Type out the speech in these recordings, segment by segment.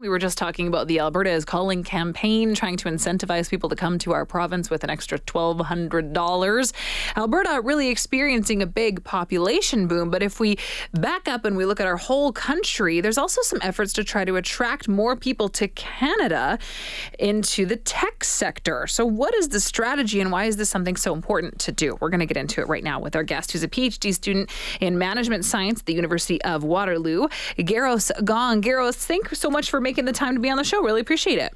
We were just talking about the Alberta is Calling campaign, trying to incentivize people to come to our province with an extra $1,200. Alberta really experiencing a big population boom, but if we back up and we look at our whole country, there's also some efforts to try to attract more people to Canada into the tech sector. So, what is the strategy and why is this something so important to do? We're going to get into it right now with our guest, who's a PhD student in management science at the University of Waterloo, Garros Gong. Garros, thank you so much for making the time to be on the show. Really appreciate it.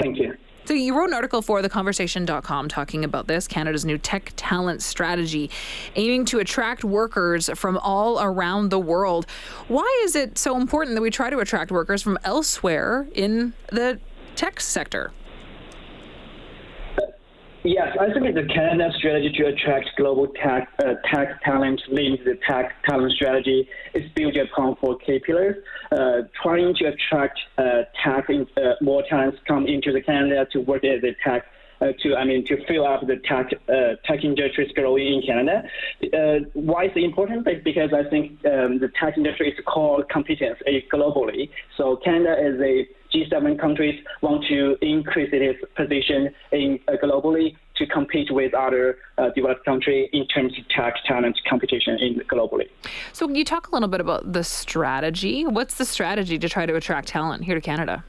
Thank you. So you wrote an article for theconversation.com talking about this Canada's new tech talent strategy aiming to attract workers from all around the world. Why is it so important that we try to attract workers from elsewhere in the tech sector? Yes, I think the Canada strategy to attract global tech, uh, tech talent linked the tech talent strategy is built upon four key pillars. Uh, trying to attract uh, tech in, uh, more talents come into the Canada to work as a tech uh, to I mean to fill up the tech uh, tech industry is growing in Canada. Uh, why is it important? Because I think um, the tech industry is core competence globally. So Canada is a G7 countries want to increase its position in uh, globally to compete with other uh, developed countries in terms of tech talent competition in globally. So, can you talk a little bit about the strategy? What's the strategy to try to attract talent here to Canada?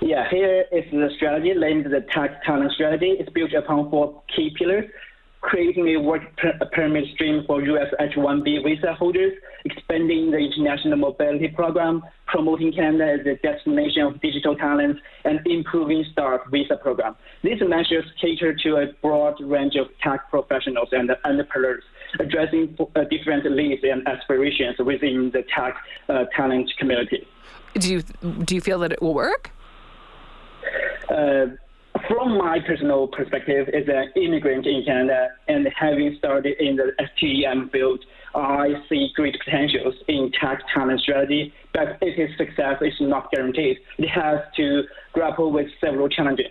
Yeah, here is the strategy named the tech talent strategy. It's built upon four key pillars creating a work permit stream for U.S. H-1B visa holders, expanding the international mobility program, promoting Canada as a destination of digital talents, and improving START visa program. These measures cater to a broad range of tech professionals and entrepreneurs, addressing uh, different needs and aspirations within the tech uh, talent community. Do you do you feel that it will work? Uh, from my personal perspective, as an immigrant in Canada and having started in the STEM field, I see great potentials in tech talent strategy, but its success is not guaranteed. It has to grapple with several challenges.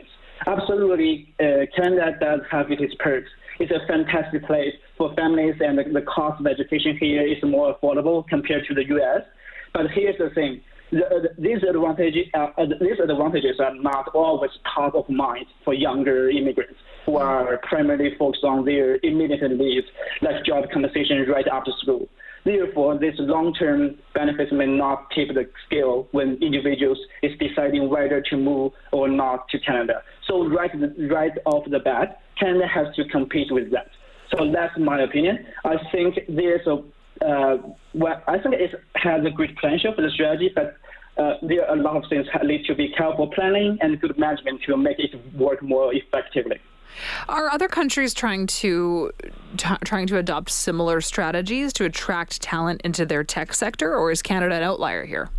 Absolutely, uh, Canada does have its perks. It's a fantastic place for families, and the, the cost of education here is more affordable compared to the U.S. But here's the thing the, these advantages uh, these advantages are not always top of mind for younger immigrants who are primarily focused on their immediate needs, like job compensation right after school. Therefore, these long-term benefits may not tip the scale when individuals is deciding whether to move or not to Canada. So right, right off the bat, Canada has to compete with that. So that's my opinion. I think there's a uh, well, I think it has a great potential for the strategy, but uh, there are a lot of things that need to be careful planning and good management to make it work more effectively. Are other countries trying to t- trying to adopt similar strategies to attract talent into their tech sector, or is Canada an outlier here?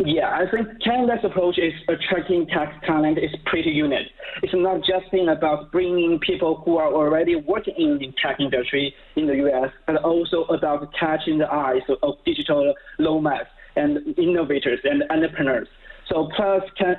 Yeah, I think Canada's approach is attracting tech talent is pretty unique. It's not just been about bringing people who are already working in the tech industry in the U.S., but also about catching the eyes of digital nomads and innovators and entrepreneurs. So Plus can,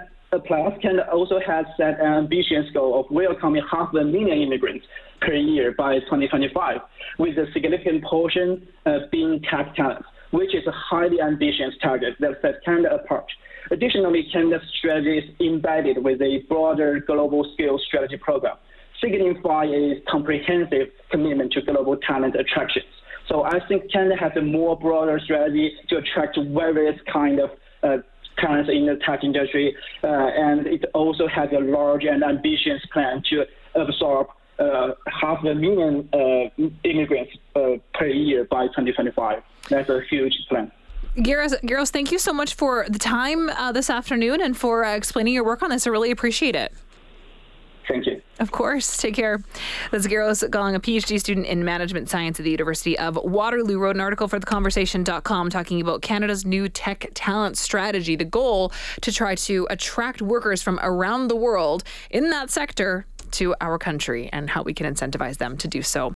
Plus Canada also has set an ambitious goal of welcoming half a million immigrants per year by 2025, with a significant portion uh, being tech talents which is a highly ambitious target that sets Canada apart. Additionally, Canada's strategy is embedded with a broader global skills strategy program, signifying a comprehensive commitment to global talent attractions. So I think Canada has a more broader strategy to attract various kind of uh, talents in the tech industry, uh, and it also has a large and ambitious plan to absorb uh, half a million uh, immigrants uh, per year by 2025. That's a huge plan. Garros, Garros, thank you so much for the time uh, this afternoon and for uh, explaining your work on this. I really appreciate it. Thank you. Of course. Take care. That's Garros Gong, a PhD student in management science at the University of Waterloo, wrote an article for theconversation.com talking about Canada's new tech talent strategy. The goal to try to attract workers from around the world in that sector to our country and how we can incentivize them to do so.